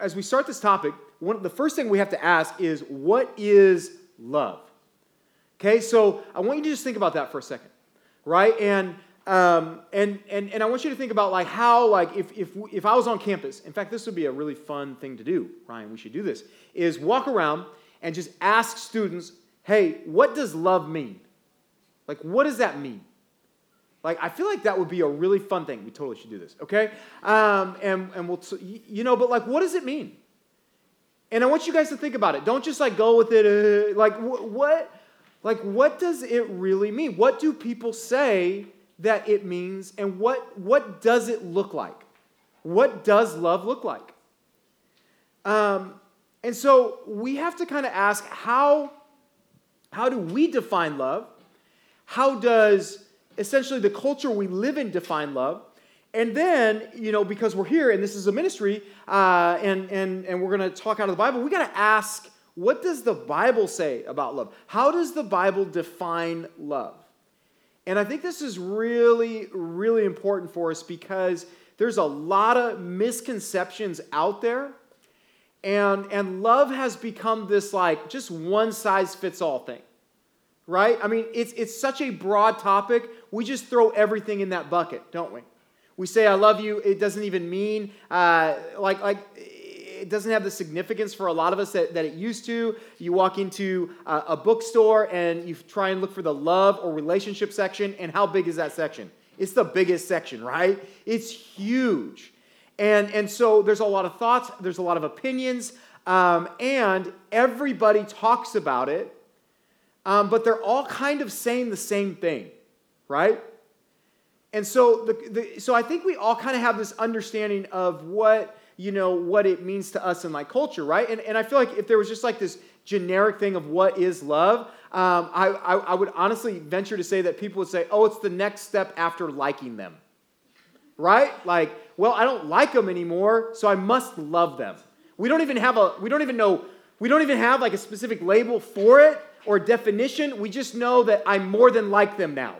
as we start this topic, one, the first thing we have to ask is what is love? Okay, so I want you to just think about that for a second, right? And um, and, and, and I want you to think about like how like if, if, if I was on campus, in fact, this would be a really fun thing to do, Ryan, we should do this, is walk around and just ask students, hey, what does love mean? Like, what does that mean? Like, I feel like that would be a really fun thing. We totally should do this, okay? Um, and, and we'll, you know, but like, what does it mean? And I want you guys to think about it. Don't just like go with it. Uh, like, wh- what, like, what does it really mean? What do people say that it means? And what, what does it look like? What does love look like? Um, and so we have to kind of ask how, how do we define love? How does essentially the culture we live in define love. And then, you know, because we're here and this is a ministry uh, and, and, and we're going to talk out of the Bible, we got to ask what does the Bible say about love? How does the Bible define love? And I think this is really, really important for us because there's a lot of misconceptions out there. And, and love has become this like just one size fits all thing right? I mean, it's, it's such a broad topic. We just throw everything in that bucket, don't we? We say, I love you. It doesn't even mean, uh, like, like, it doesn't have the significance for a lot of us that, that it used to. You walk into a, a bookstore and you try and look for the love or relationship section, and how big is that section? It's the biggest section, right? It's huge. And, and so there's a lot of thoughts, there's a lot of opinions, um, and everybody talks about it um, but they're all kind of saying the same thing, right? And so, the, the, so I think we all kind of have this understanding of what you know what it means to us in like culture, right? And, and I feel like if there was just like this generic thing of what is love, um, I, I, I would honestly venture to say that people would say, oh, it's the next step after liking them, right? Like, well, I don't like them anymore, so I must love them. We don't even have a, we don't even know, we don't even have like a specific label for it or definition. We just know that I'm more than like them now.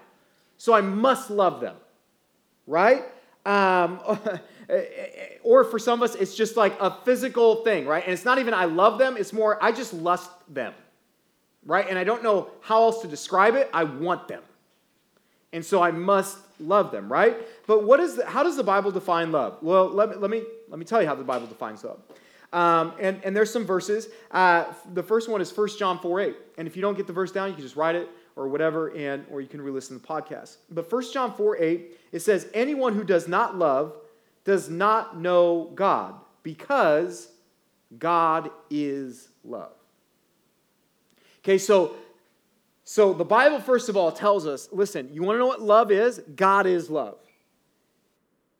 So I must love them, right? Um, or for some of us, it's just like a physical thing, right? And it's not even I love them, it's more I just lust them, right? And I don't know how else to describe it. I want them. And so I must love them, right? But what is the, how does the Bible define love? Well, let me, let, me, let me tell you how the Bible defines love. Um, and, and there's some verses. Uh, the first one is 1 John 4 8. And if you don't get the verse down, you can just write it or whatever, and or you can re-listen to the podcast. But 1 John 4 8, it says, Anyone who does not love does not know God, because God is love. Okay, so so the Bible, first of all, tells us, listen, you want to know what love is? God is love.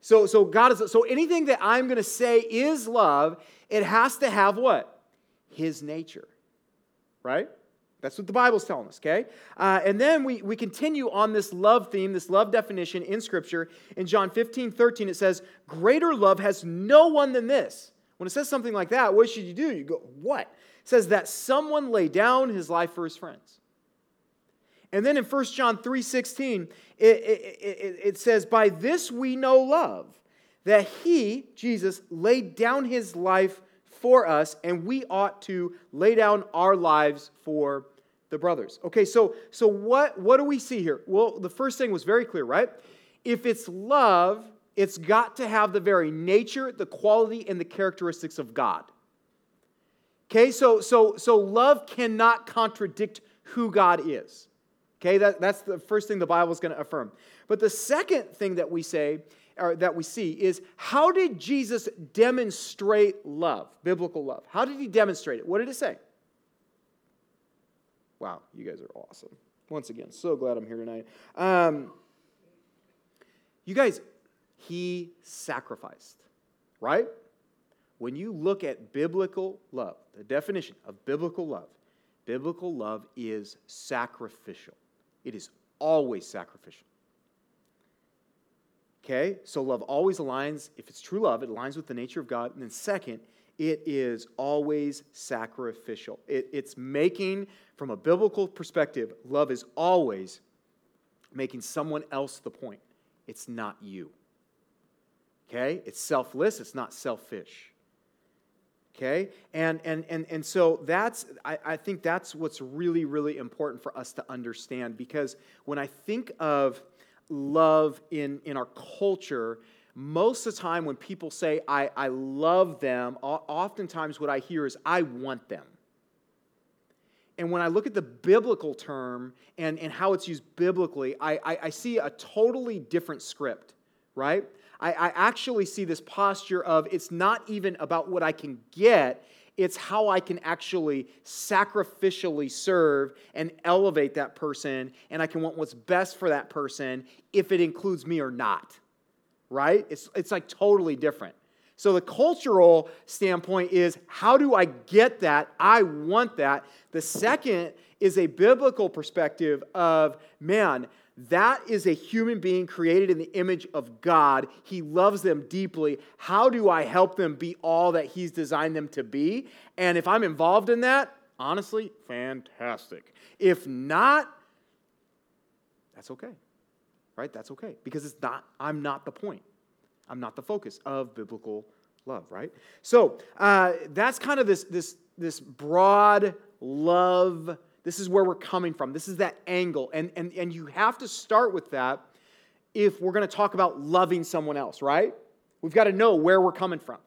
So, so God is so anything that I'm to say is love, it has to have what? His nature. Right? That's what the Bible's telling us, okay? Uh, and then we, we continue on this love theme, this love definition in Scripture. In John 15, 13, it says, Greater love has no one than this. When it says something like that, what should you do? You go, What? It says that someone lay down his life for his friends. And then in 1 John 3 16, it, it, it, it says, By this we know love, that he, Jesus, laid down his life for us, and we ought to lay down our lives for the brothers. Okay, so so what what do we see here? Well, the first thing was very clear, right? If it's love, it's got to have the very nature, the quality, and the characteristics of God. Okay, so so so love cannot contradict who God is. Okay, that, that's the first thing the Bible is going to affirm. But the second thing that we say, or that we see, is how did Jesus demonstrate love, biblical love? How did he demonstrate it? What did it say? Wow, you guys are awesome. Once again, so glad I'm here tonight. Um, you guys, he sacrificed, right? When you look at biblical love, the definition of biblical love, biblical love is sacrificial. It is always sacrificial. Okay, so love always aligns, if it's true love, it aligns with the nature of God. And then, second, it is always sacrificial. It, it's making, from a biblical perspective, love is always making someone else the point. It's not you. Okay? It's selfless, it's not selfish. Okay? And, and, and, and so that's, I, I think that's what's really, really important for us to understand because when I think of love in, in our culture, most of the time when people say, I, I love them, oftentimes what I hear is, I want them. And when I look at the biblical term and, and how it's used biblically, I, I, I see a totally different script, right? I, I actually see this posture of it's not even about what I can get, it's how I can actually sacrificially serve and elevate that person, and I can want what's best for that person if it includes me or not. Right? It's, it's like totally different. So the cultural standpoint is how do I get that? I want that. The second is a biblical perspective of man, that is a human being created in the image of God. He loves them deeply. How do I help them be all that He's designed them to be? And if I'm involved in that, honestly, fantastic. If not, that's okay. Right? That's okay. Because it's not, I'm not the point. I'm not the focus of biblical love, right? So uh, that's kind of this, this, this broad love this is where we're coming from. This is that angle. And, and, and you have to start with that if we're going to talk about loving someone else, right? We've got to know where we're coming from.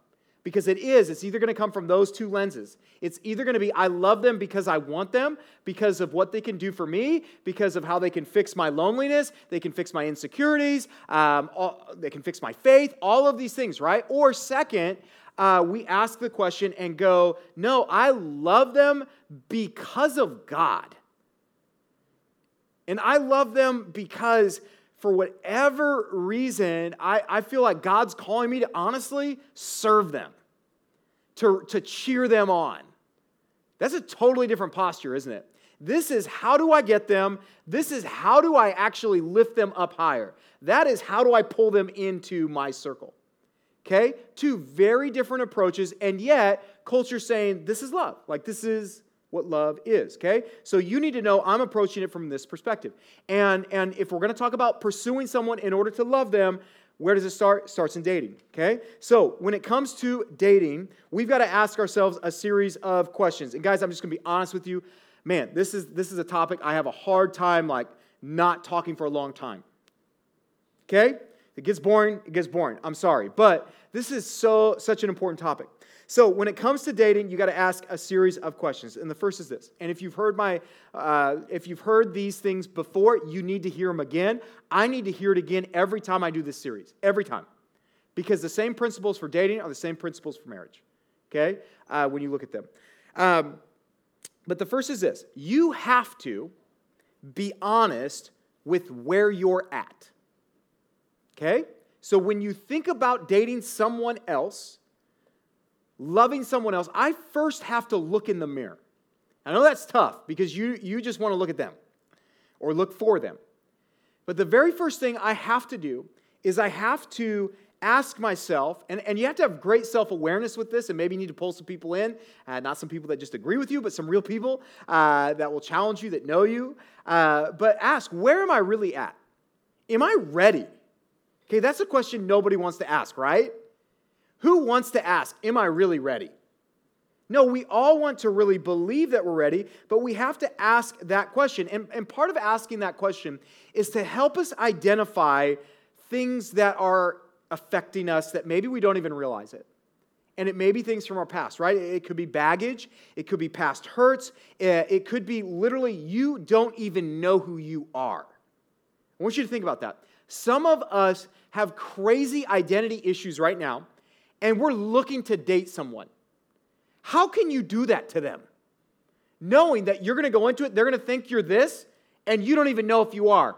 Because it is, it's either going to come from those two lenses. It's either going to be, I love them because I want them, because of what they can do for me, because of how they can fix my loneliness, they can fix my insecurities, um, all, they can fix my faith, all of these things, right? Or second, uh, we ask the question and go, No, I love them because of God. And I love them because, for whatever reason, I, I feel like God's calling me to honestly serve them, to, to cheer them on. That's a totally different posture, isn't it? This is how do I get them? This is how do I actually lift them up higher? That is how do I pull them into my circle. Okay? Two very different approaches, and yet culture saying this is love. Like this is what love is, okay? So you need to know I'm approaching it from this perspective. And and if we're going to talk about pursuing someone in order to love them, where does it start? Starts in dating, okay? So when it comes to dating, we've got to ask ourselves a series of questions. And guys, I'm just going to be honest with you. Man, this is this is a topic I have a hard time like not talking for a long time. Okay? It gets boring, it gets boring. I'm sorry. But this is so such an important topic. So when it comes to dating, you got to ask a series of questions. And the first is this. And if you've heard my, uh, if you've heard these things before, you need to hear them again. I need to hear it again every time I do this series. Every time, because the same principles for dating are the same principles for marriage. Okay, uh, when you look at them. Um, but the first is this: you have to be honest with where you're at. Okay? So when you think about dating someone else, loving someone else, I first have to look in the mirror. I know that's tough because you, you just want to look at them or look for them. But the very first thing I have to do is I have to ask myself, and, and you have to have great self awareness with this, and maybe you need to pull some people in, uh, not some people that just agree with you, but some real people uh, that will challenge you, that know you. Uh, but ask, where am I really at? Am I ready? Okay, that's a question nobody wants to ask, right? Who wants to ask, Am I really ready? No, we all want to really believe that we're ready, but we have to ask that question. And, and part of asking that question is to help us identify things that are affecting us that maybe we don't even realize it. And it may be things from our past, right? It could be baggage, it could be past hurts, eh, it could be literally you don't even know who you are. I want you to think about that. Some of us have crazy identity issues right now, and we're looking to date someone. How can you do that to them? Knowing that you're going to go into it, they're going to think you're this, and you don't even know if you are.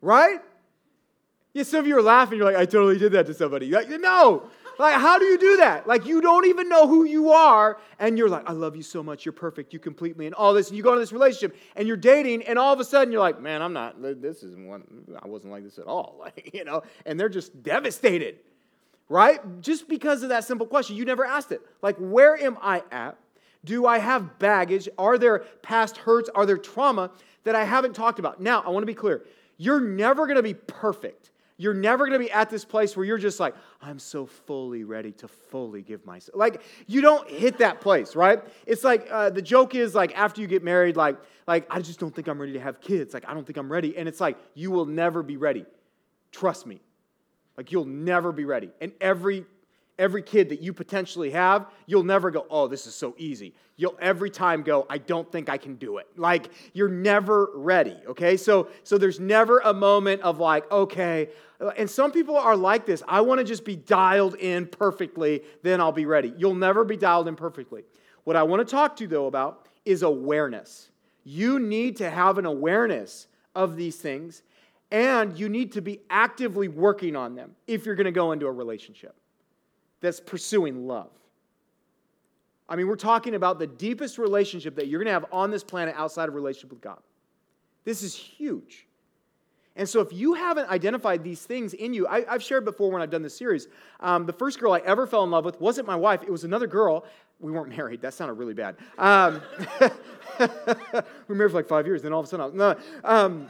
Right? Yeah, some of you are laughing. You're like, I totally did that to somebody. Like, no, like, how do you do that? Like, you don't even know who you are, and you're like, I love you so much. You're perfect. You complete me, and all this. And you go into this relationship, and you're dating, and all of a sudden, you're like, man, I'm not. This isn't one. I wasn't like this at all. Like, you know, and they're just devastated, right? Just because of that simple question. You never asked it. Like, where am I at? Do I have baggage? Are there past hurts? Are there trauma that I haven't talked about? Now, I want to be clear. You're never going to be perfect. You're never going to be at this place where you're just like, I'm so fully ready to fully give myself. Like, you don't hit that place, right? It's like uh, the joke is like after you get married, like, like I just don't think I'm ready to have kids. Like, I don't think I'm ready. And it's like, you will never be ready. Trust me. Like, you'll never be ready. And every every kid that you potentially have, you'll never go, oh, this is so easy. You'll every time go, I don't think I can do it. Like you're never ready, okay? So so there's never a moment of like, okay, and some people are like this. I want to just be dialed in perfectly, then I'll be ready. You'll never be dialed in perfectly. What I want to talk to you though about is awareness. You need to have an awareness of these things and you need to be actively working on them if you're going to go into a relationship that's pursuing love. I mean, we're talking about the deepest relationship that you're going to have on this planet outside of relationship with God. This is huge. And so, if you haven't identified these things in you, I, have shared before when I've done this series. Um, the first girl I ever fell in love with wasn't my wife, it was another girl. We weren't married. That sounded really bad. Um, we were married for like five years, then all of a sudden, I was, no, um,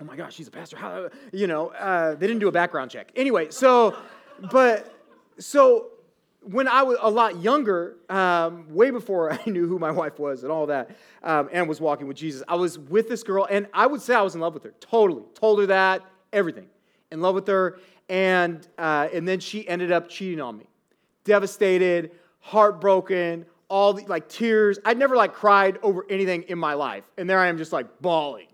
oh my gosh, she's a pastor. How, you know, uh, they didn't do a background check. Anyway, so, but so when I was a lot younger, um, way before I knew who my wife was and all that, um, and was walking with Jesus, I was with this girl, and I would say I was in love with her. Totally, told her that, everything, in love with her, and uh, and then she ended up cheating on me, devastated, heartbroken, all the, like tears. I'd never like cried over anything in my life, and there I am just like bawling,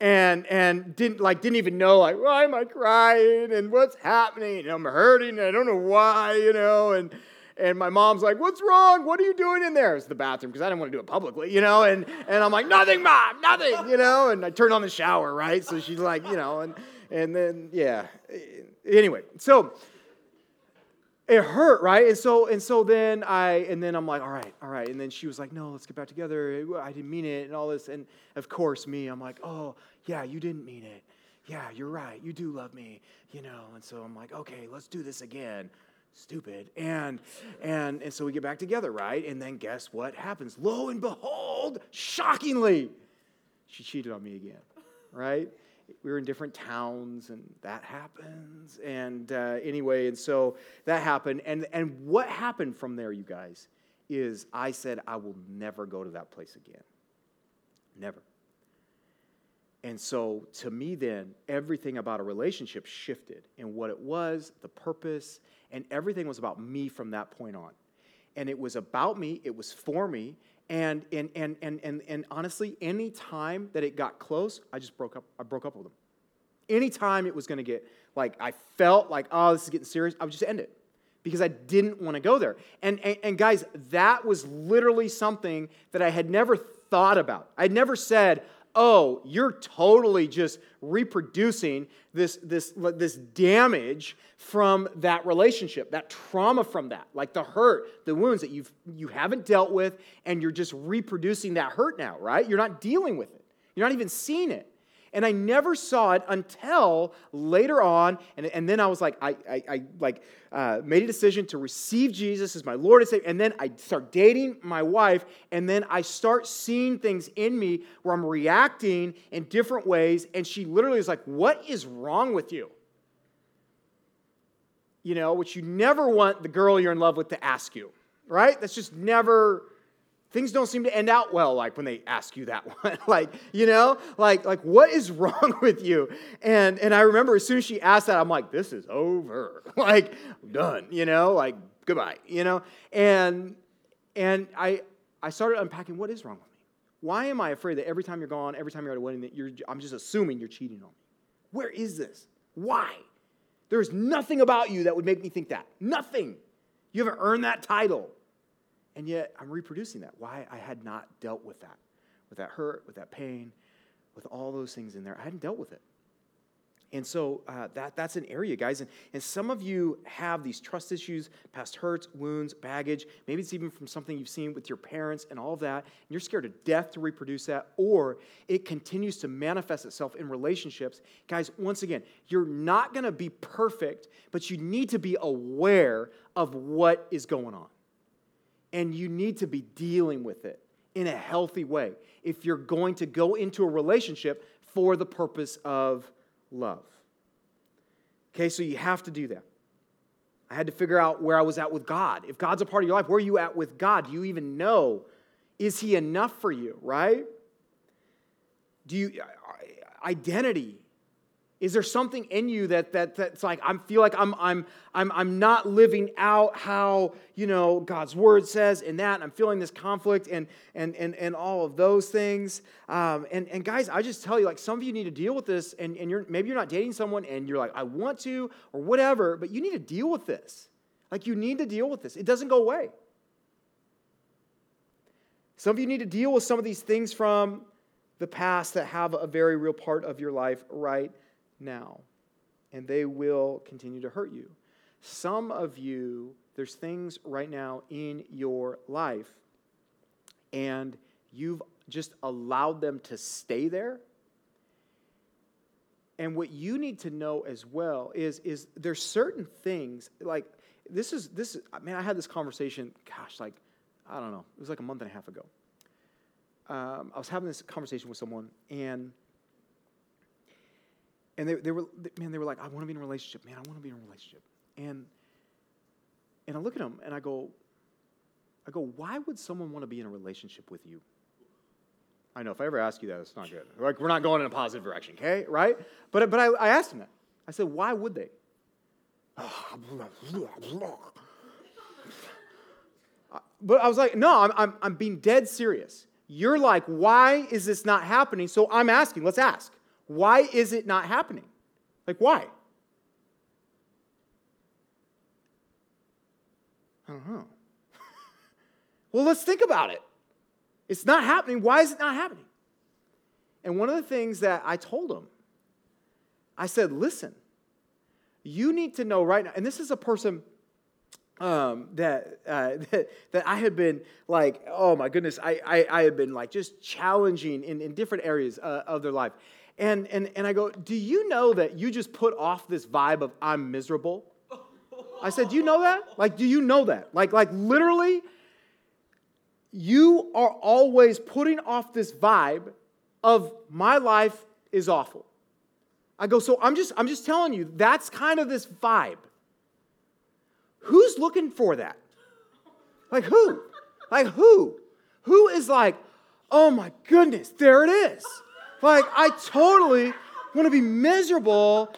and and didn't like didn't even know like why am I crying? And what's happening? And I'm hurting and I don't know why you know? And and my mom's like what's wrong? What are you doing in there? It's the bathroom because I didn't want to do it publicly you know? And and I'm like nothing mom nothing you know? And I turn on the shower right? So she's like you know and and then yeah. Anyway so it hurt right? And so and so then i and then i'm like all right all right. And then she was like no let's get back together. I didn't mean it and all this. And of course me i'm like oh yeah you didn't mean it. Yeah you're right. You do love me you know. And so i'm like okay let's do this again. Stupid. And and and so we get back together right? And then guess what happens? Lo and behold shockingly she cheated on me again right we were in different towns and that happens. And uh, anyway and so that happened. And and what happened from there you guys is i said i will never go to that place again. Never. And so to me then everything about a relationship shifted and what it was the purpose and everything was about me from that point on. And it was about me it was for me and, and, and, and, and, and honestly, any time that it got close, I just broke up. I broke up with them. Anytime it was going to get, like, I felt like, oh, this is getting serious, I would just end it because I didn't want to go there. And, and, and guys, that was literally something that I had never thought about. I'd never said, oh, you're totally just reproducing this, this, this damage from that relationship, that trauma from that, like the hurt, the wounds that you've, you haven't dealt with, and you're just reproducing that hurt now, right? You're not dealing with it. You're not even seeing it. And I never saw it until later on. And, and then I was like, I, I, I like uh, made a decision to receive Jesus as my Lord and Savior. And then I start dating my wife. And then I start seeing things in me where I'm reacting in different ways. And she literally is like, What is wrong with you? You know, which you never want the girl you're in love with to ask you, right? That's just never things don't seem to end out well like when they ask you that one like you know? Like like what is wrong with you? And and i remember as soon as she asked that i'm like this is over. Like done you know? Like goodbye you know? And and i i started unpacking what is wrong with me. Why am i afraid that every time you're gone every time you're at a wedding that you're i'm just assuming you're cheating on me? Where is this? Why? There's nothing about you that would make me think that. Nothing. You haven't earned that title and yet I'm reproducing that. Why I had not dealt with that, with that hurt, with that pain, with all those things in there. I hadn't dealt with it. And so uh, that, that's an area, guys. And, and some of you have these trust issues, past hurts, wounds, baggage. Maybe it's even from something you've seen with your parents and all of that. And you're scared to death to reproduce that, or it continues to manifest itself in relationships. Guys, once again, you're not going to be perfect, but you need to be aware of what is going on and you need to be dealing with it in a healthy way if you're going to go into a relationship for the purpose of love. Okay, so you have to do that. I had to figure out where I was at with God. If God's a part of your life, where are you at with God? Do you even know? Is He enough for you, right? Do you, identity, is there something in you that, that that's like I feel like I'm I'm I'm I'm not living out how you know God's word says in that and I'm feeling this conflict and and and and all of those things. Um, and and guys I just tell you like some of you need to deal with this and and you're maybe you're not dating someone and you're like I want to or whatever but you need to deal with this. Like you need to deal with this. It doesn't go away. Some of you need to deal with some of these things from the past that have a very real part of your life right now, and they will continue to hurt you. Some of you, there's things right now in your life, and you've just allowed them to stay there. And what you need to know as well is, is there's certain things like this is this is, man, I had this conversation, gosh, like, I don't know, it was like a month and a half ago. Um, I was having this conversation with someone, and and they, they were, man, they were like, I want to be in a relationship. Man, I want to be in a relationship. And, and I look at them and I go, I go, why would someone want to be in a relationship with you? I know if I ever ask you that, it's not good. Like, we're not going in a positive direction, okay? Right? But, but I, I asked him that. I said, why would they? but I was like, no, I'm, I'm, I'm being dead serious. You're like, why is this not happening? So I'm asking, let's ask. Why is it not happening? Like, why? I don't know. well, let's think about it. It's not happening. Why is it not happening? And one of the things that I told him, I said, listen, you need to know right now, and this is a person um, that, uh, that, that I had been like, oh my goodness, I, I, I had been like just challenging in, in different areas uh, of their life. And, and, and I go, Do you know that you just put off this vibe of I'm miserable? I said, Do you know that? Like, do you know that? Like, like literally, you are always putting off this vibe of my life is awful. I go, so I'm just, I'm just telling you, that's kind of this vibe. Who's looking for that? Like who? Like who? Who is like, oh my goodness, there it is. Like, I totally want to be miserable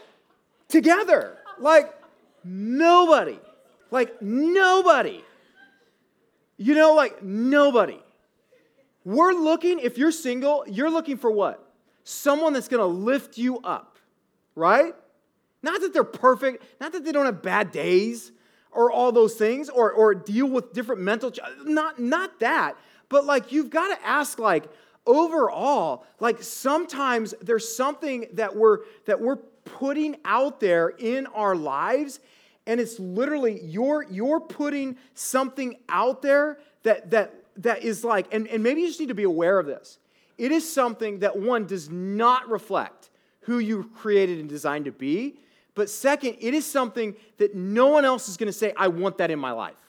together. Like, nobody. Like, nobody. You know, like, nobody. We're looking, if you're single, you're looking for what? Someone that's going to lift you up, right? Not that they're perfect, not that they don't have bad days or all those things or, or deal with different mental, not, not that. But like, you've got to ask, like, overall, like sometimes there's something that we're that we're putting out there in our lives and it's literally you're you're putting something out there that that that is like and, and maybe you just need to be aware of this. It is something that one does not reflect who you created and designed to be but second it is something that no one else is going to say i want that in my life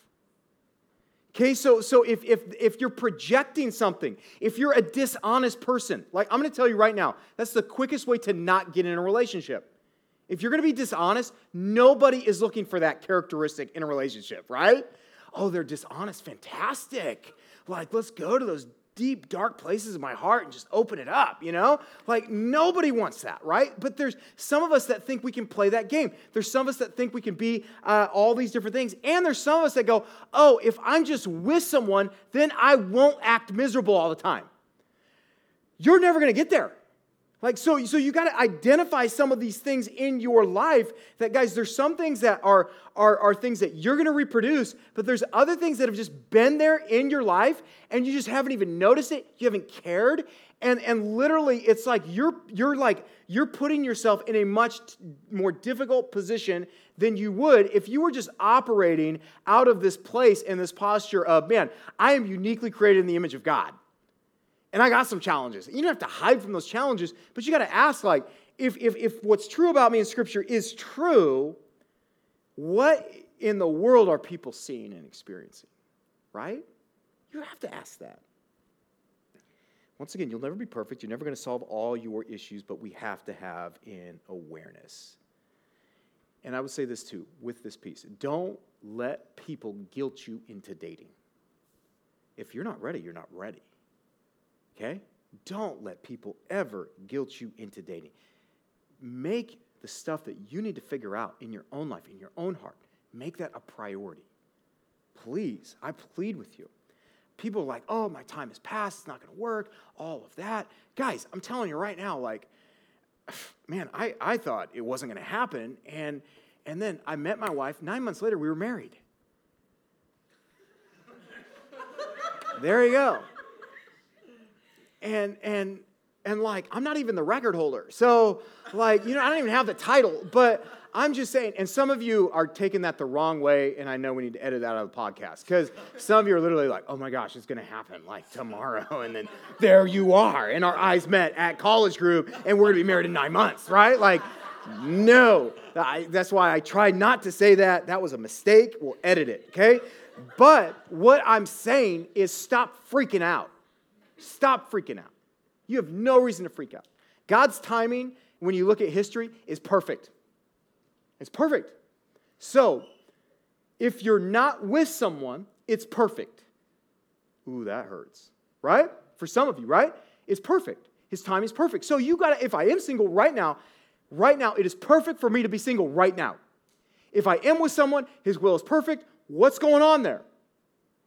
Okay, so, so if, if, if you're projecting something, if you're a dishonest person, like I'm gonna tell you right now, that's the quickest way to not get in a relationship. If you're gonna be dishonest, nobody is looking for that characteristic in a relationship, right? Oh, they're dishonest, fantastic. Like, let's go to those deep, dark places in my heart and just open it up, you know? Like, nobody wants that, right? But there's some of us that think we can play that game. There's some of us that think we can be uh, all these different things. And there's some of us that go, oh, if I'm just with someone, then I won't act miserable all the time. You're never gonna get there. Like, so, so you got to identify some of these things in your life that, guys, there's some things that are, are, are things that you're going to reproduce, but there's other things that have just been there in your life and you just haven't even noticed it. You haven't cared. And, and literally, it's like you're, you're like, you're putting yourself in a much more difficult position than you would if you were just operating out of this place and this posture of, man, I am uniquely created in the image of God. And I got some challenges. You don't have to hide from those challenges, but you got to ask, like, if, if, if what's true about me in Scripture is true, what in the world are people seeing and experiencing? Right? You have to ask that. Once again, you'll never be perfect. You're never going to solve all your issues, but we have to have in awareness. and I would say this too with this piece don't let people guilt you into dating. If you're not ready, you're not ready. Okay? Don't let people ever guilt you into dating. Make the stuff that you need to figure out in your own life, in your own heart, make that a priority. Please, I plead with you. People are like, oh, my time has passed, it's not gonna work, all of that. Guys, I'm telling you right now, like, man, I, I thought it wasn't gonna happen. And, and then I met my wife. Nine months later, we were married. there you go. And, and, and like, I'm not even the record holder. So, like, you know, I don't even have the title, but I'm just saying, and some of you are taking that the wrong way, and I know we need to edit that out of the podcast because some of you are literally like, oh my gosh, it's going to happen like tomorrow. And then there you are, and our eyes met at college group, and we're going to be married in nine months, right? Like, no. I, that's why I tried not to say that. That was a mistake. We'll edit it, okay? But what I'm saying is stop freaking out. Stop freaking out. You have no reason to freak out. God's timing, when you look at history, is perfect. It's perfect. So, if you're not with someone, it's perfect. Ooh, that hurts, right? For some of you, right? It's perfect. His time is perfect. So, you gotta, if I am single right now, right now, it is perfect for me to be single right now. If I am with someone, his will is perfect. What's going on there?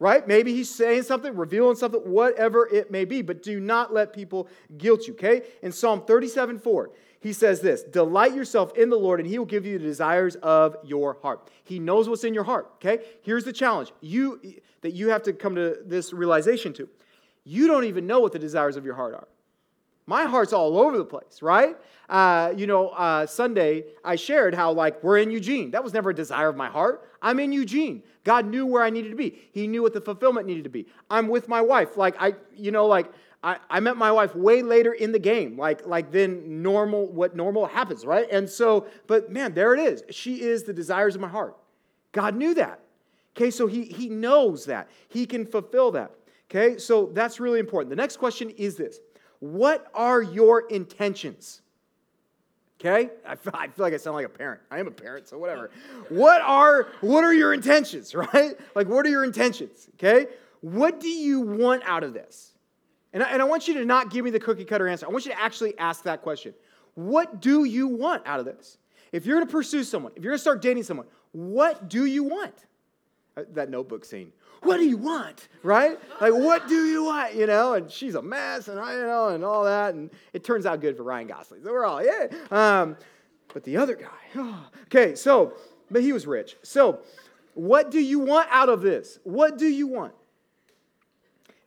Right? Maybe he's saying something, revealing something, whatever it may be, but do not let people guilt you, okay? In Psalm 37 4, he says this Delight yourself in the Lord, and he will give you the desires of your heart. He knows what's in your heart, okay? Here's the challenge you, that you have to come to this realization to. You don't even know what the desires of your heart are. My heart's all over the place, right? Uh, you know, uh, Sunday I shared how, like, we're in Eugene. That was never a desire of my heart. I'm in Eugene. God knew where I needed to be, He knew what the fulfillment needed to be. I'm with my wife. Like, I, you know, like, I, I met my wife way later in the game, like, like then normal, what normal happens, right? And so, but man, there it is. She is the desires of my heart. God knew that. Okay, so he, he knows that. He can fulfill that. Okay, so that's really important. The next question is this what are your intentions? Okay? I feel, I feel like I sound like a parent. I am a parent, so whatever. what are what are your intentions, right? Like what are your intentions? Okay? What do you want out of this? And I, and I want you to not give me the cookie cutter answer. I want you to actually ask that question. What do you want out of this? If you're going to pursue someone, if you're going to start dating someone, what do you want? Uh, that notebook scene what do you want? Right? Like, what do you want? You know, and she's a mess, and I, you know, and all that. And it turns out good for Ryan Gosling. So we're all, yeah. Um, but the other guy, oh. okay, so, but he was rich. So, what do you want out of this? What do you want?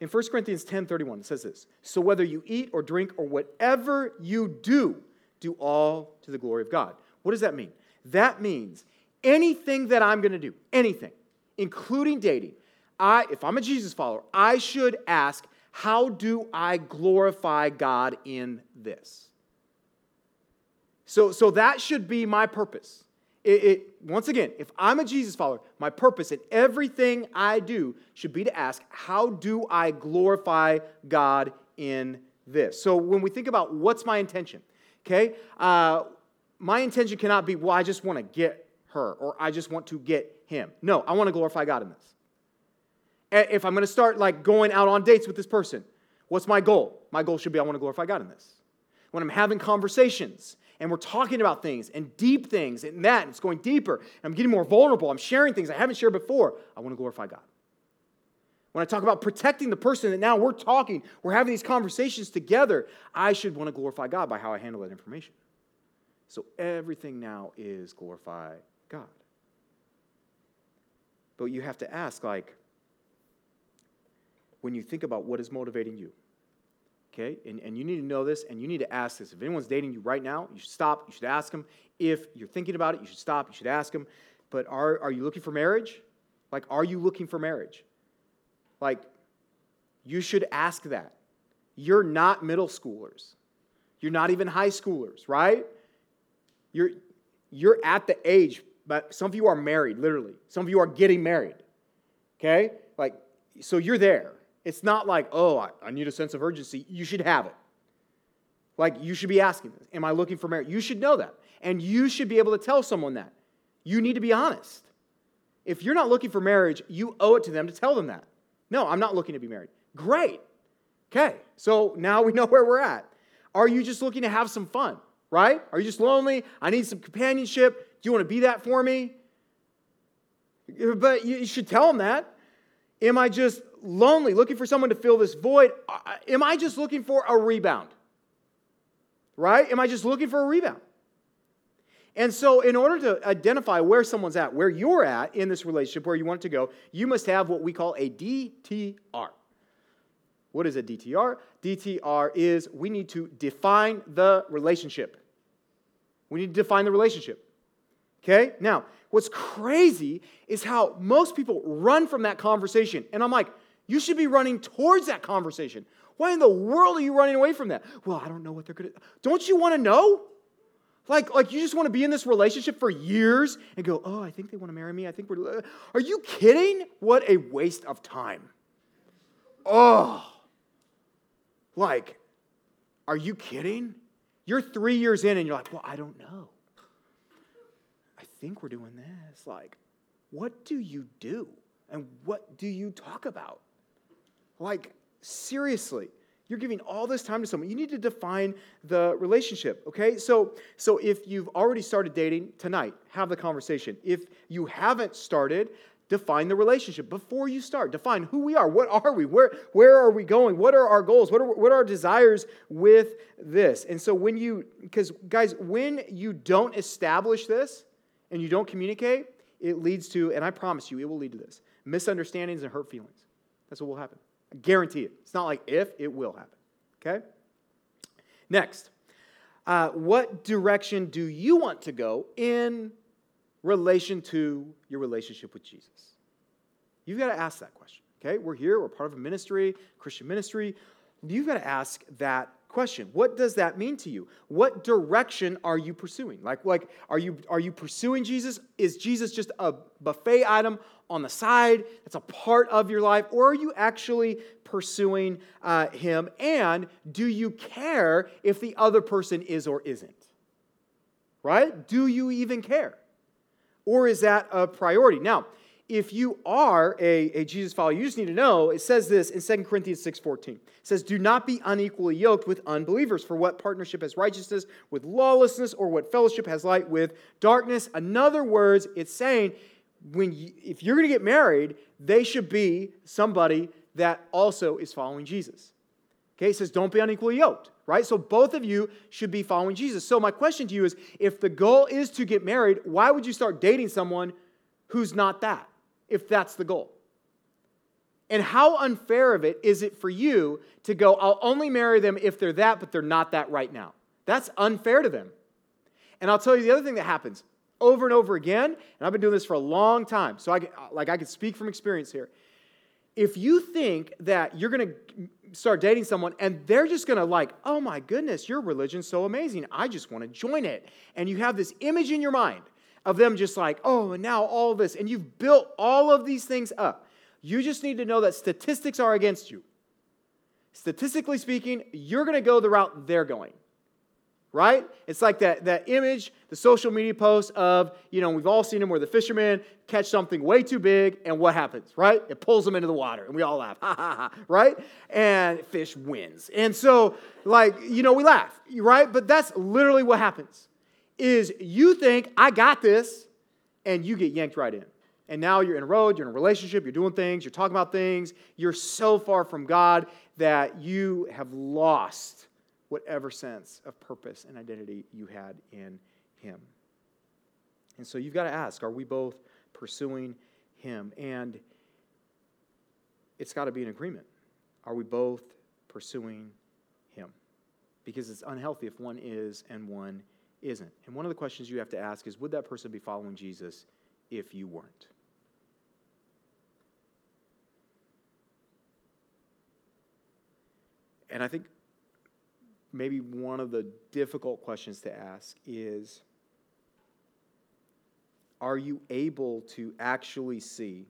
In 1 Corinthians 10 31, it says this So whether you eat or drink or whatever you do, do all to the glory of God. What does that mean? That means anything that I'm going to do, anything, including dating, I, if I'm a Jesus follower, I should ask, how do I glorify God in this? So, so that should be my purpose. It, it, once again, if I'm a Jesus follower, my purpose in everything I do should be to ask, how do I glorify God in this? So when we think about what's my intention, okay, uh, my intention cannot be, well, I just want to get her or I just want to get him. No, I want to glorify God in this if I'm going to start like going out on dates with this person, what's my goal? My goal should be I want to glorify God in this. When I'm having conversations and we're talking about things and deep things and that, and it's going deeper, I'm getting more vulnerable, I'm sharing things I haven't shared before, I want to glorify God. When I talk about protecting the person that now we're talking, we're having these conversations together, I should want to glorify God by how I handle that information. So everything now is glorify God. But you have to ask, like, when you think about what is motivating you. Okay? And, and you need to know this and you need to ask this. If anyone's dating you right now, you should stop. You should ask them. If you're thinking about it, you should stop. You should ask them. But are, are you looking for marriage? Like, are you looking for marriage? Like, you should ask that. You're not middle schoolers. You're not even high schoolers, right? You're, you're at the age, but some of you are married, literally. Some of you are getting married. Okay? Like, so you're there. It's not like, oh, I, I need a sense of urgency. You should have it. Like, you should be asking Am I looking for marriage? You should know that. And you should be able to tell someone that. You need to be honest. If you're not looking for marriage, you owe it to them to tell them that. No, I'm not looking to be married. Great. Okay, so now we know where we're at. Are you just looking to have some fun, right? Are you just lonely? I need some companionship. Do you want to be that for me? But you should tell them that. Am I just lonely, looking for someone to fill this void? Am I just looking for a rebound? Right? Am I just looking for a rebound? And so, in order to identify where someone's at, where you're at in this relationship, where you want it to go, you must have what we call a DTR. What is a DTR? DTR is we need to define the relationship. We need to define the relationship. Okay? Now, what's crazy is how most people run from that conversation. And I'm like, you should be running towards that conversation. Why in the world are you running away from that? Well, I don't know what they're going to Don't you want to know? Like, like you just want to be in this relationship for years and go, oh, I think they want to marry me. I think we're. Uh, are you kidding? What a waste of time. Oh. Like, are you kidding? You're three years in and you're like, well, I don't know. I think we're doing this. Like, what do you do? And what do you talk about? Like, seriously you're giving all this time to someone. You need to define the relationship, okay? So, so if you've already started dating tonight, have the conversation. If you haven't started, define the relationship before you start. Define who we are. What are we? Where, where are we going? What are our goals? What are, what are our desires with this? And so when you, because guys, when you don't establish this and you don't communicate, it leads to, and I promise you, it will lead to this misunderstandings and hurt feelings. That's what will happen. I guarantee it. It's not like if, it will happen. Okay? Next, uh, what direction do you want to go in relation to your relationship with Jesus? You've got to ask that question. Okay? We're here, we're part of a ministry, Christian ministry. You've got to ask that question. What does that mean to you? What direction are you pursuing? Like like are you are you pursuing jesus? Is jesus just a buffet item on the side? That's a part of your life? Or are you actually pursuing uh, him? And do you care if the other person is or isn't? Right? Do you even care or is that a priority now if you are a, a Jesus follower, you just need to know, it says this in 2 Corinthians 6.14. It says, Do not be unequally yoked with unbelievers, for what partnership has righteousness with lawlessness, or what fellowship has light with darkness? In other words, it's saying, when you, if you're going to get married, they should be somebody that also is following Jesus. Okay, it says, Don't be unequally yoked right? So both of you should be following Jesus. So my question to you is if the goal is to get married, why would you start dating someone who's not that? if that's the goal. And how unfair of it is it for you to go, I'll only marry them if they're that, but they're not that right now? That's unfair to them. And I'll tell you the other thing that happens over and over again, and I've been doing this for a long time, so I like I can speak from experience here. If you think that you're going to start dating someone and they're just going to like, oh my goodness, your religion's so amazing, I just want to join it, and you have this image in your mind of them just like, oh, and now all this. And you've built all of these things up. You just need to know that statistics are against you. Statistically speaking, you're going to go the route they're going. Right? It's like that, that image, the social media post of, you know, we've all seen them where the fishermen catch something way too big, and what happens, right? It pulls them into the water, and we all laugh, ha ha ha, right? And fish wins. And so, like, you know, we laugh, right? But that's literally what happens is you think, I got this, and you get yanked right in. And now you're in a road, you're in a relationship, you're doing things, you're talking about things, you're so far from God that you have lost whatever sense of purpose and identity you had in Him. And so you've got to ask are we both pursuing Him? And it's got to be an agreement. Are we both pursuing Him? Because it's unhealthy if one is and one isn't. And one of the questions you have to ask is would that person be following Jesus if you weren't? And I think maybe one of the difficult questions to ask is are you able to actually see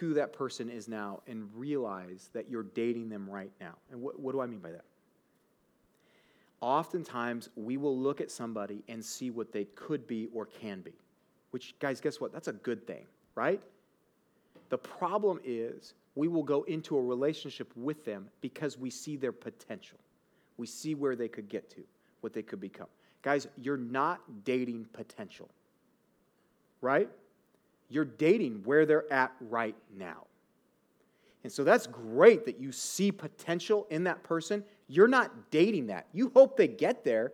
who that person is now and realize that you're dating them right now? And what, what do I mean by that? oftentimes we will look at somebody and see what they could be or can be. Which, guys, guess what? That's a good thing, right? The problem is we will go into a relationship with them because we see their potential. We see where they could get to, what they could become. Guys, you're not dating potential, right? You're dating where they're at right now. And so that's great that you see potential in that person. You're not dating that. You hope they get there,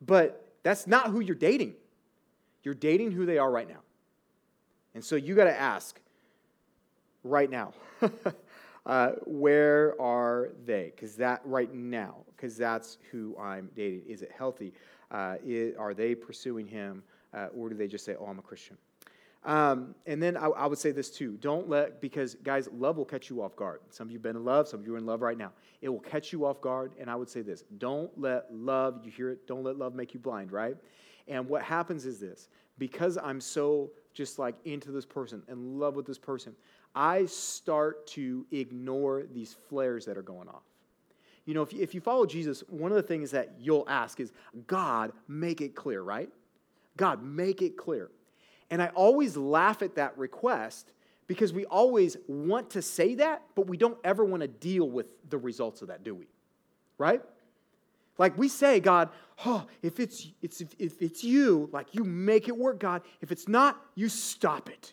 but that's not who you're dating. You're dating who they are right now. And so you got to ask right now, uh, where are they? Because that right now, because that's who I'm dating. Is it healthy? Uh, is, are they pursuing him, uh, or do they just say, "Oh, I'm a Christian"? Um, and then I, I, would say this too don't let, because guys, love will catch you off guard. Some of you have been in love, some of you are in love right now. It will catch you off guard. And I would say this don't let love, you hear it, don't let love make you blind, right? And what happens is this because I'm so just like into this person, in love with this person, I start to ignore these flares that are going off. You know, if you, if you follow Jesus, one of the things that you'll ask is, God, make it clear, right? God, make it clear. And I always laugh at that request because we always want to say that, but we don't ever want to deal with the results of that, do we? Right? Like we say, God, oh, if it's, it's, if it's you, like you make it work, God. If it's not, you stop it.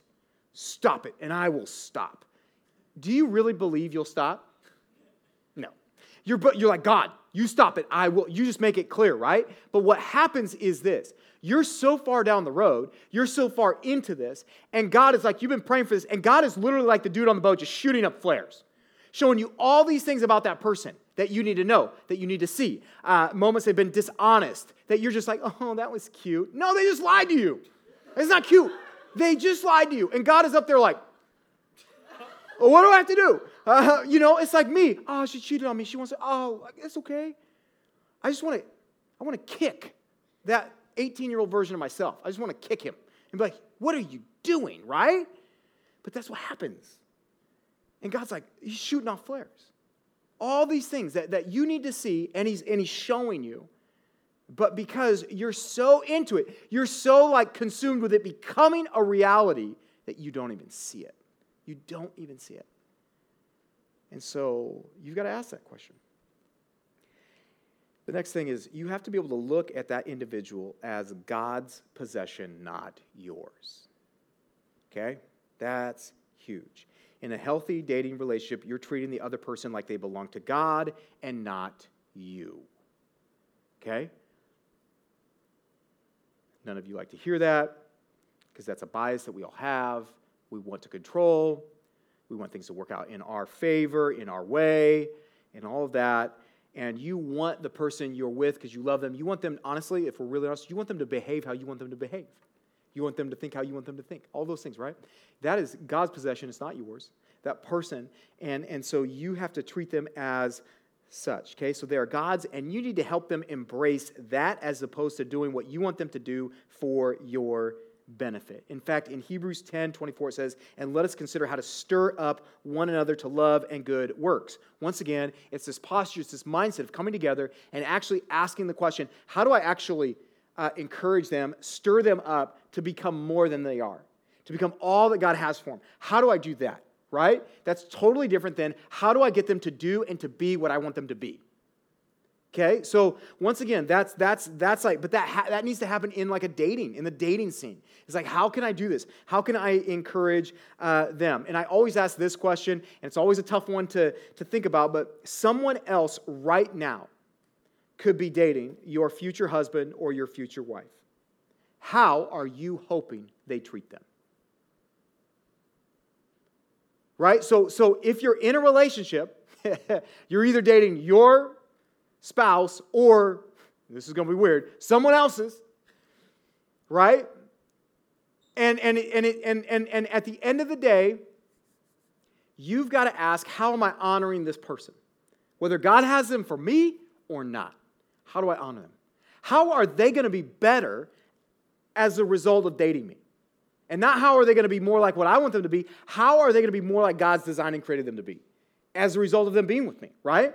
Stop it, and I will stop. Do you really believe you'll stop? No. You're, you're like, God, you stop it. I will. You just make it clear, right? But what happens is this you're so far down the road, you're so far into this, and God is like, you've been praying for this, and God is literally like the dude on the boat just shooting up flares, showing you all these things about that person that you need to know, that you need to see. Uh, moments they've been dishonest, that you're just like, oh, that was cute. No, they just lied to you. It's not cute. They just lied to you. And God is up there like, well, what do I have to do? Uh, you know, it's like me. Oh, she cheated on me. She wants to, oh, it's okay. I just want to, I want to kick that 18 year old version of myself. I just want to kick him and be like, what are you doing, right? But that's what happens. And God's like, he's shooting off flares. All these things that, that you need to see, and he's, and he's showing you. But because you're so into it, you're so like consumed with it becoming a reality that you don't even see it. You don't even see it. And so you've got to ask that question. The next thing is you have to be able to look at that individual as God's possession, not yours. Okay? That's huge. In a healthy dating relationship, you're treating the other person like they belong to God and not you. Okay? None of you like to hear that because that's a bias that we all have. We want to control. We want things to work out in our favor, in our way, and all of that and you want the person you're with because you love them, you want them, honestly, if we're really honest, you want them to behave how you want them to behave. You want them to think how you want them to think. All those things, right? That is God's possession, it's not yours. That person. And, and so you have to treat them as such. Okay, so they are God's, and you need to help them embrace that as opposed to doing what you want them to do for your benefit. In fact, in Hebrews 10 24, it says, And let us consider how to stir up one another to love and good works. Once again, it's this posture, it's this mindset of coming together and actually asking the question how do I actually uh, encourage them, stir them up to become more than they are, to become all that God has for them? How do I do that? Right? That's totally different than how do I get them to do and to be what I want them to be? Okay, so once again, that's that's that's like, but that ha- that needs to happen in like a dating, in the dating scene. It's like, how can I do this? How can I encourage uh, them? And I always ask this question, and it's always a tough one to to think about. But someone else right now could be dating your future husband or your future wife. How are you hoping they treat them? Right. So so if you're in a relationship, you're either dating your spouse or, this is going to be weird, someone else's, right? And, and, and, and, and, and at the end of the day, you've got to ask, how am I honoring this person? Whether God has them for me or not. How do I honor them? How are they going to be better as a result of dating me? And not how are they going to be more like what I want them to be, how are they going to be more like God's designed and created them to be as a result of them being with me, right?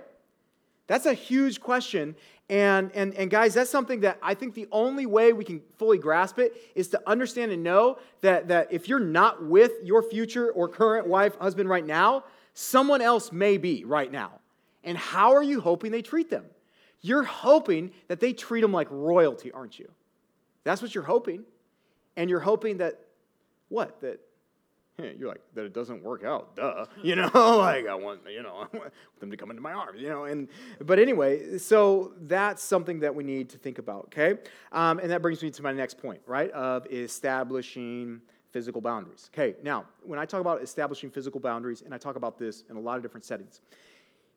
That's a huge question. And, and, and guys, that's something that I think the only way we can fully grasp it is to understand and know that, that if you're not with your future or current wife, husband right now, someone else may be right now. And how are you hoping they treat them? You're hoping that they treat them like royalty, aren't you? That's what you're hoping. And you're hoping that, what? That you're like that it doesn't work out duh. You know like i want you know them to come into my arms you know and but anyway so that's something that we need to think about okay? Um, and that brings me to my next point right of establishing physical boundaries. Okay now when i talk about establishing physical boundaries and i talk about this in a lot of different settings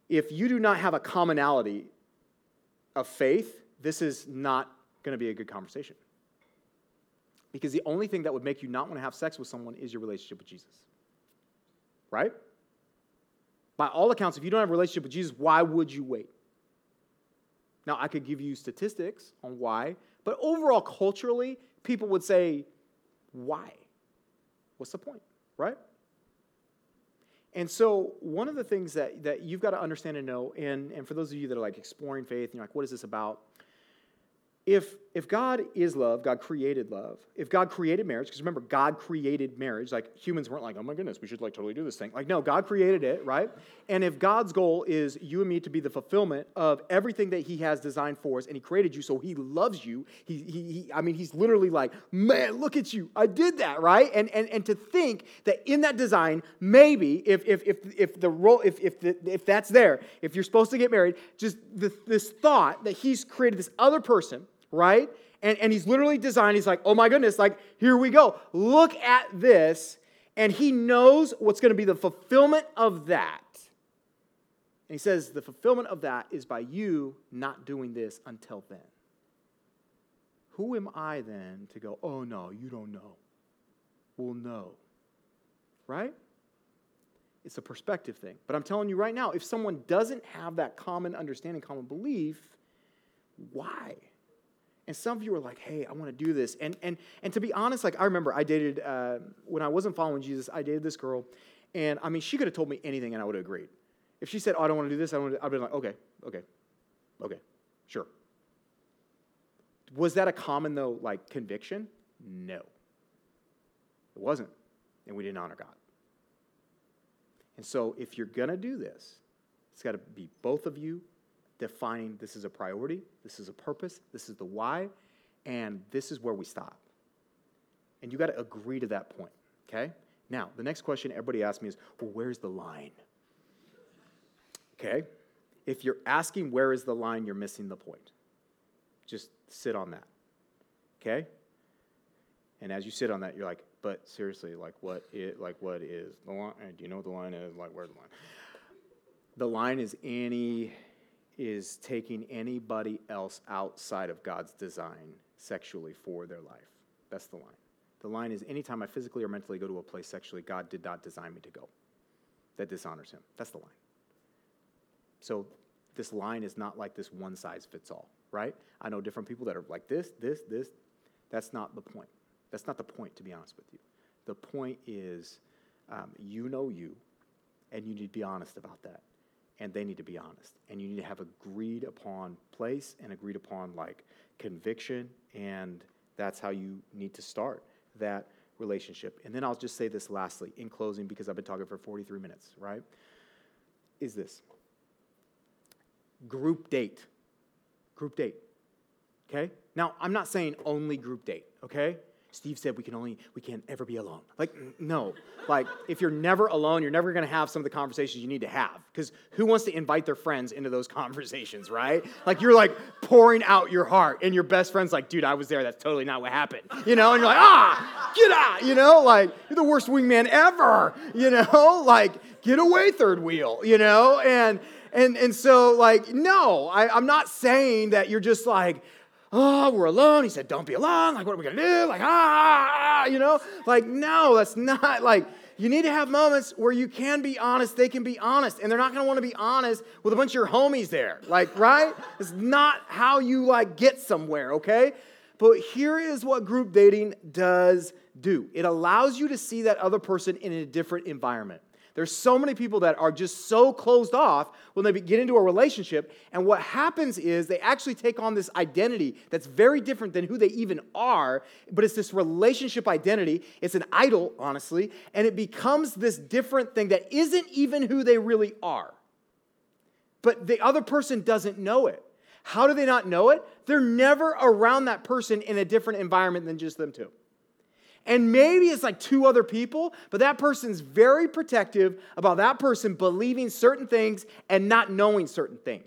if you do not have a commonality of faith this is not going to be a good conversation because the only thing that would make you not want to have sex with someone is your relationship with Jesus. Right? By all accounts, if you don't have a relationship with Jesus, why would you wait? Now, I could give you statistics on why, but overall, culturally, people would say, why? What's the point? Right? And so, one of the things that, that you've got to understand and know, and, and for those of you that are like exploring faith, and you're like, what is this about? If, if God is love, God created love, if God created marriage, because remember, God created marriage, like humans weren't like, oh my goodness, we should like totally do this thing. Like, no, God created it, right? And if God's goal is you and me to be the fulfillment of everything that He has designed for us, and He created you, so He loves you, He, he, he I mean, He's literally like, man, look at you, I did that, right? And, and, and to think that in that design, maybe if, if, if, if the role, if, if, the, if that's there, if you're supposed to get married, just this thought that He's created this other person, right? And, and he's literally designed, he's like, oh my goodness, like, here we go. Look at this. And he knows what's going to be the fulfillment of that. And he says, the fulfillment of that is by you not doing this until then. Who am I then to go, oh no, you don't know? We'll know. Right? It's a perspective thing. But I'm telling you right now, if someone doesn't have that common understanding, common belief, why? And some of you are like, hey, I want to do this. And, and, and to be honest, like I remember I dated, uh, when I wasn't following Jesus, I dated this girl. And I mean, she could have told me anything and I would have agreed. If she said, oh, I don't want to do this, I would have been like, okay, okay, okay, sure. Was that a common, though, like conviction? No. It wasn't. And we didn't honor God. And so if you're going to do this, it's got to be both of you defining this is a priority, this is a purpose, this is the why, and this is where we stop. And you got to agree to that point, okay? Now, the next question everybody asks me is well, where's the line? Okay? If you're asking where is the line, you're missing the point. Just sit on that, okay? And as you sit on that, you're like, but seriously, like what it like what is the line? Uh, do you know what the line is? Like where's the line? The line is any is taking anybody else outside of God's design sexually for their life. That's the line. The line is anytime I physically or mentally go to a place sexually, God did not design me to go. That dishonors Him. That's the line. So this line is not like this one size fits all, right? I know different people that are like this, this, this. That's not the point. That's not the point, to be honest with you. The point is um, you know you, and you need to be honest about that and they need to be honest. And you need to have agreed upon place and agreed upon like conviction, and that's how you need to start that relationship. And then I'll just say this lastly in closing because I've been talking for 43 minutes, right? Is this group date. Group date. Okay? Now, I'm not saying only group date, okay? Steve said we can only, we can't ever be alone. Like, no. Like, if you're never alone, you're never gonna have some of the conversations you need to have. Because who wants to invite their friends into those conversations, right? Like, you're like pouring out your heart, and your best friend's like, dude, I was there. That's totally not what happened. You know? And you're like, ah, get out, you know? Like, you're the worst wingman ever, you know? Like, get away, third wheel, you know? And, and, and so, like, no, I, I'm not saying that you're just like, oh, we're alone. He said, don't be alone. Like, what are we going to do? Like, ah, ah, ah, ah, you know? Like, no, that's not like, you need to have moments where you can be honest, they can be honest, and they're not going to want to be honest with a bunch of your homies there. Like, right? It's not how you like get somewhere, okay? But here is what group dating does do. It allows you to see that other person in a different environment. There's so many people that are just so closed off when they get into a relationship. And what happens is they actually take on this identity that's very different than who they even are, but it's this relationship identity. It's an idol, honestly, and it becomes this different thing that isn't even who they really are. But the other person doesn't know it. How do they not know it? They're never around that person in a different environment than just them two. And maybe it's like two other people, but that person's very protective about that person believing certain things and not knowing certain things.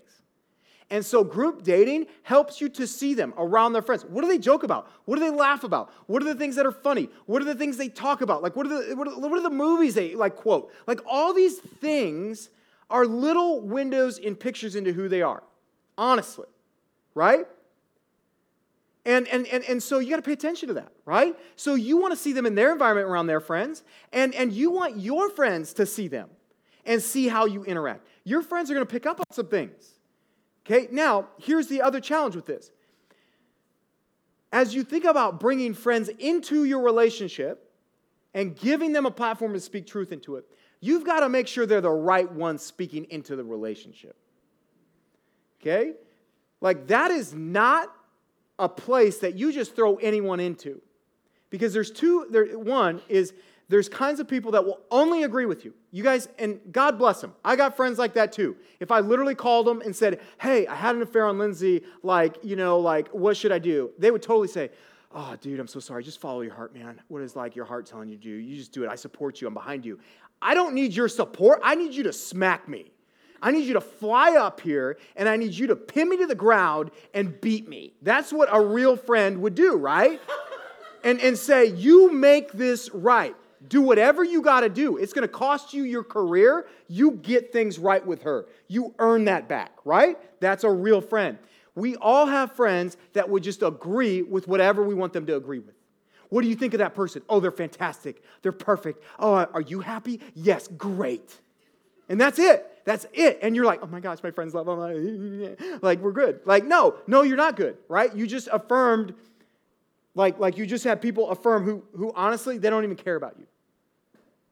And so, group dating helps you to see them around their friends. What do they joke about? What do they laugh about? What are the things that are funny? What are the things they talk about? Like, what are the, what are, what are the movies they like quote? Like, all these things are little windows in pictures into who they are, honestly, right? And, and, and, and so you got to pay attention to that, right? So you want to see them in their environment around their friends, and, and you want your friends to see them and see how you interact. Your friends are going to pick up on some things. Okay, now here's the other challenge with this. As you think about bringing friends into your relationship and giving them a platform to speak truth into it, you've got to make sure they're the right ones speaking into the relationship. Okay? Like, that is not a place that you just throw anyone into. Because there's two, there, one is there's kinds of people that will only agree with you. You guys, and God bless them. I got friends like that too. If I literally called them and said, hey, I had an affair on Lindsay, like, you know, like, what should I do? They would totally say, oh, dude, I'm so sorry. Just follow your heart, man. What is like your heart telling you to do? You just do it. I support you. I'm behind you. I don't need your support. I need you to smack me. I need you to fly up here and I need you to pin me to the ground and beat me. That's what a real friend would do, right? and, and say, You make this right. Do whatever you got to do. It's going to cost you your career. You get things right with her. You earn that back, right? That's a real friend. We all have friends that would just agree with whatever we want them to agree with. What do you think of that person? Oh, they're fantastic. They're perfect. Oh, are you happy? Yes, great. And that's it. That's it. And you're like, oh my gosh, my friends love them. Like, we're good. Like, no, no, you're not good, right? You just affirmed, like, like you just had people affirm who, who honestly, they don't even care about you.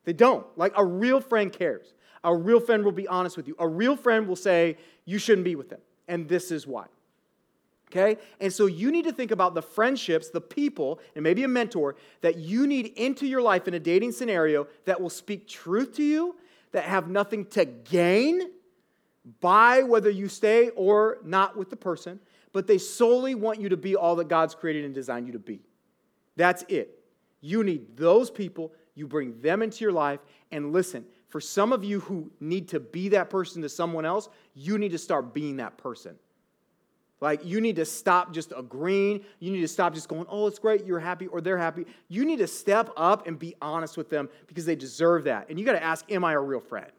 They don't. Like, a real friend cares. A real friend will be honest with you. A real friend will say, you shouldn't be with them. And this is why. Okay? And so you need to think about the friendships, the people, and maybe a mentor that you need into your life in a dating scenario that will speak truth to you that have nothing to gain by whether you stay or not with the person, but they solely want you to be all that God's created and designed you to be. That's it. You need those people, you bring them into your life, and listen, for some of you who need to be that person to someone else, you need to start being that person. Like, you need to stop just agreeing. You need to stop just going, oh, it's great, you're happy, or they're happy. You need to step up and be honest with them because they deserve that. And you got to ask, am I a real friend?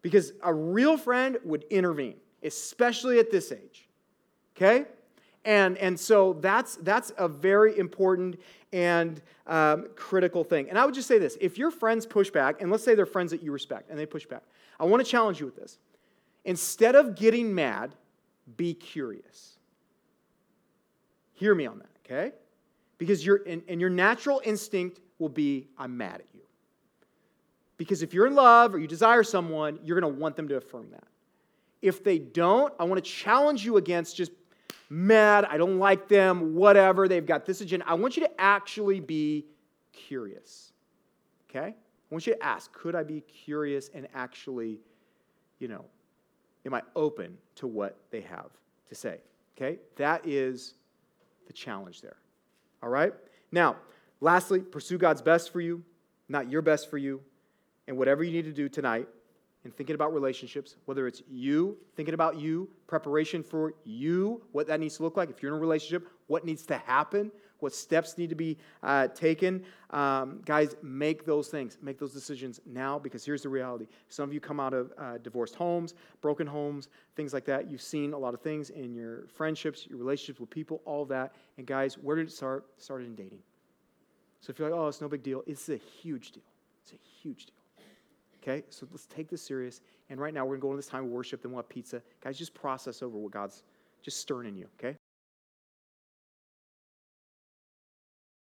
Because a real friend would intervene, especially at this age. Okay? And, and so that's, that's a very important and um, critical thing. And I would just say this if your friends push back, and let's say they're friends that you respect and they push back, I want to challenge you with this. Instead of getting mad, be curious. Hear me on that, okay? Because your and, and your natural instinct will be, I'm mad at you. Because if you're in love or you desire someone, you're to want them to affirm that. If they don't, I want to challenge you against just mad, I don't like them, whatever, they've got this agenda. I want you to actually be curious. Okay? I want you to ask, could I be curious and actually, you know, Am I open to what they have to say? Okay? That is the challenge there. All right? Now, lastly, pursue God's best for you, not your best for you. And whatever you need to do tonight in thinking about relationships, whether it's you thinking about you, preparation for you, what that needs to look like. If you're in a relationship, what needs to happen what steps need to be uh, taken. Um, guys, make those things, make those decisions now because here's the reality. Some of you come out of uh, divorced homes, broken homes, things like that. You've seen a lot of things in your friendships, your relationships with people, all that. And guys, where did it start? It started in dating. So if you're like, oh, it's no big deal, it's a huge deal. It's a huge deal. Okay, so let's take this serious. And right now, we're going to go into this time of worship, then we'll have pizza. Guys, just process over what God's just stirring in you, okay?